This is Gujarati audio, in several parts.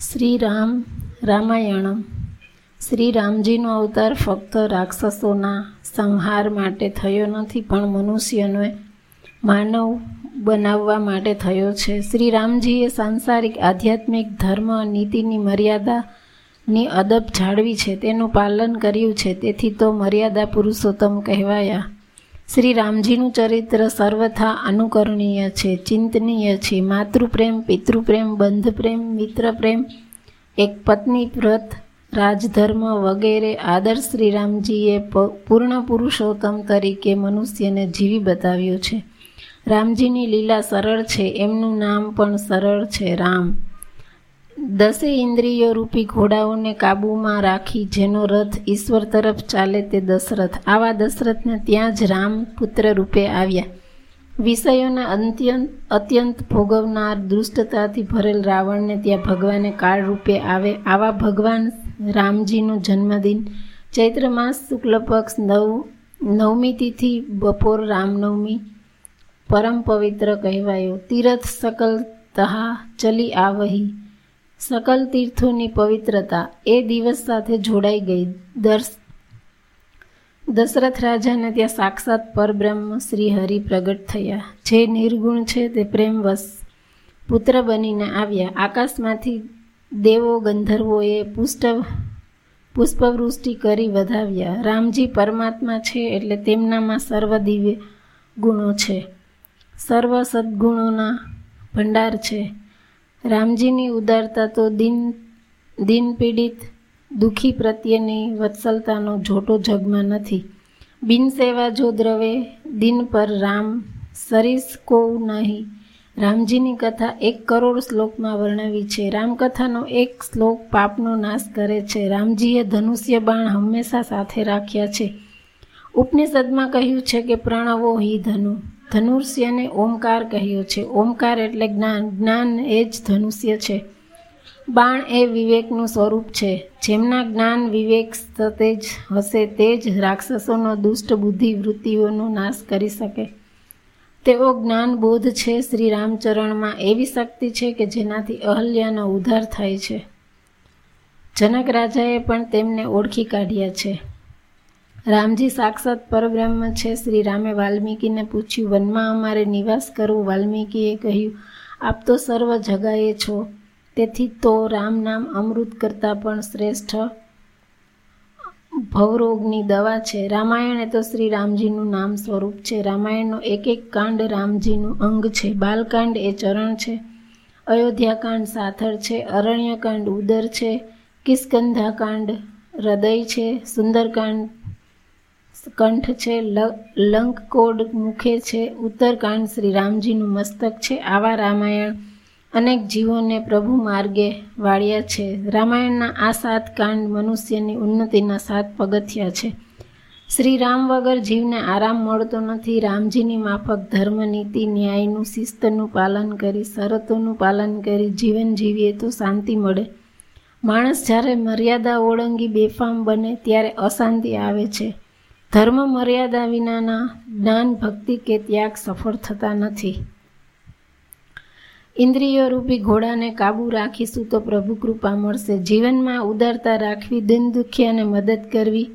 શ્રી રામ રામાયણમ. શ્રી રામજીનો અવતાર ફક્ત રાક્ષસોના સંહાર માટે થયો નથી, પણ મનુષ્યને માનવ બનાવવા માટે થયો છે. શ્રી રામજીએ સાંસારિક, આધ્યાત્મિક, ધર્મ નીતિની મર્યાદાની અદબ જાળવી છે. તેનું પાલન કર્યું છે. તેથી તો મર્યાદા પુરુષોત્તમ કહેવાયા. શ્રી રામજીનું ચરિત્ર સર્વથા અનુકરણીય છે, ચિંતનીય છે. માતૃપ્રેમ, પિતૃપ્રેમ, બંધપ્રેમ, મિત્રપ્રેમ, એક પત્ની વ્રત, રાજધર્મ વગેરે આદર્શ શ્રી રામજીએ પૂર્ણ પુરુષોત્તમ તરીકે મનુષ્યને જીવી બતાવ્યું છે. રામજીની લીલા સરળ છે, એમનું નામ પણ સરળ છે, રામ. દસે ઇન્દ્રિયો રૂપી ઘોડાઓને કાબૂમાં રાખી જેનો રથ ઈશ્વર તરફ ચાલે તે દશરથ. આવા દશરથને ત્યાં જ રામ પુત્ર રૂપે આવ્યા. વિષયોના અત્યંત અત્યંત ભોગવનાર દુષ્ટતાથી ભરેલ રાવણને ત્યાં ભગવાને કાળ રૂપે આવે. આવા ભગવાન રામજીનો જન્મદિન, ચૈત્ર માસ શુક્લ પક્ષ નવ, નવમી તિથિ, બપોર રામનવમી, પરમ પવિત્ર કહેવાયો. તીરથ સકલ તહા ચલી આવહી. સકલ તીર્થોની પવિત્રતા એ દિવસ સાથે જોડાઈ ગઈ. દર્શ દશરથ રાજાને ત્યાં સાક્ષાત પરબ્રહ્મ શ્રી હરિ પ્રગટ થયા. જે નિર્ગુણ છે તે પ્રેમવશ પુત્ર બનીને આવ્યા. આકાશમાંથી દેવો ગંધર્વોએ પુષ્ટ પુષ્પવૃષ્ટિ કરી વધાવ્યા. રામજી પરમાત્મા છે એટલે તેમનામાં સર્વ દિવ્ય ગુણો છે. સર્વ સદગુણોના ભંડાર છે. રામજીની ઉદારતા તો દિન દિન પીડિત, દુઃખી પ્રત્યેની વત્સલતાનો જોટો જગમાં નથી. બિનસેવા જો દ્રવે, દિન પર રામ સરીસ કોવ નહીં. રામજીની કથા એક કરોડ શ્લોકમાં વર્ણવી છે. રામકથાનો એક શ્લોક પાપનો નાશ કરે છે. રામજીએ ધનુષ્ય બાણ હંમેશા સાથે રાખ્યા છે. ઉપનિષદમાં કહ્યું છે કે પ્રણવો હિ ધનુ. ધનુષ્યને ઓમકાર કહ્યો છે. ઓમકાર એટલે જ્ઞાન. જ્ઞાન એ જ ધનુષ્ય છે. બાણ એ વિવેકનું સ્વરૂપ છે. જેમના જ્ઞાન વિવેક સતે જ હશે, તે જ રાક્ષસોનો દુષ્ટ બુદ્ધિ વૃત્તિઓનો નાશ કરી શકે. તેઓ જ્ઞાન બોધ છે શ્રી રામચરણમાં. એવી શક્તિ છે કે જેનાથી અહલ્યાનો ઉદ્ધાર થાય છે. જનક રાજાએ પણ તેમને ઓળખી કાઢ્યા છે. રામજી સાક્ષાત પરબ્રહ્મ છે. શ્રી રામે વાલ્મીકીને પૂછ્યું, વનમાં અમારે નિવાસ કરવું? વાલ્મીકીએ કહ્યું, આપ તો સર્વ જગાએ છો. તેથી તો રામ નામ અમૃત કરતાં પણ શ્રેષ્ઠ ભવરોગની દવા છે. રામાયણ એ તો શ્રી રામજીનું નામ સ્વરૂપ છે. રામાયણનો એક એક કાંડ રામજીનું અંગ છે. બાલકાંડ એ ચરણ છે. અયોધ્યાકાંડ સાથળ છે. અરણ્યકાંડ ઉદર છે. કિસ્કંધાકાંડ હૃદય છે. સુંદરકાંડ કંઠ છે લંકકોડ મુખે છે, ઉત્તરકાંડ શ્રી રામજીનું મસ્તક છે. આવા રામાયણ અનેક જીવોને પ્રભુ માર્ગે વાળ્યા છે. રામાયણના આ સાત કાંડ મનુષ્યની ઉન્નતિના સાત પગથિયા છે. શ્રી રામ વગર જીવને આરામ મળતો નથી. રામજીની માફક ધર્મ, નીતિ, ન્યાયનું, શિસ્તનું પાલન કરી, શરતોનું પાલન કરી જીવન જીવીએ તો શાંતિ મળે. માણસ જ્યારે મર્યાદા ઓળંગી બેફામ બને ત્યારે અશાંતિ આવે છે. ધર્મ મર્યાદા વિનાના જ્ઞાન ભક્તિ કે ત્યાગ સફળ થતા નથી. ઇન્દ્રિયો રૂપી ઘોડાને કાબૂ રાખીશું તો પ્રભુ કૃપા મળશે. જીવનમાં ઉદારતા રાખવી, દિન દુખિયાને મદદ કરવી,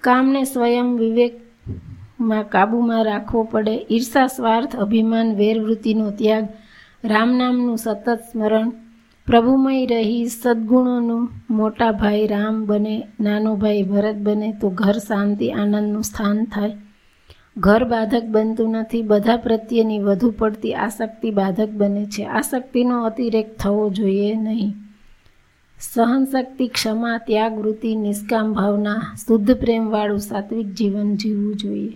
કામને સ્વયં વિવેકમાં કાબૂમાં રાખવો પડે. ઈર્ષા, સ્વાર્થ, અભિમાન, વેરવૃત્તિનો ત્યાગ, રામ નામનું સતત સ્મરણ પ્રભુમય રહી, સદ્ગુણોનું મોટા ભાઈ રામ બને, નાનો ભાઈ ભરત બને, તો ઘર શાંતિ, આનંદનું સ્થાન થાય. ઘર બાધક બનતું નથી, બધા પ્રત્યેની વધુ પડતી આસક્તિ બાધક બને છે. આસક્તિનો અતિરેક થવો જોઈએ નહીં. સહનશક્તિ, ક્ષમા, ત્યાગ, વૃત્તિ, નિષ્કામ ભાવના, શુદ્ધ પ્રેમવાળું સાત્વિક જીવન જીવવું જોઈએ.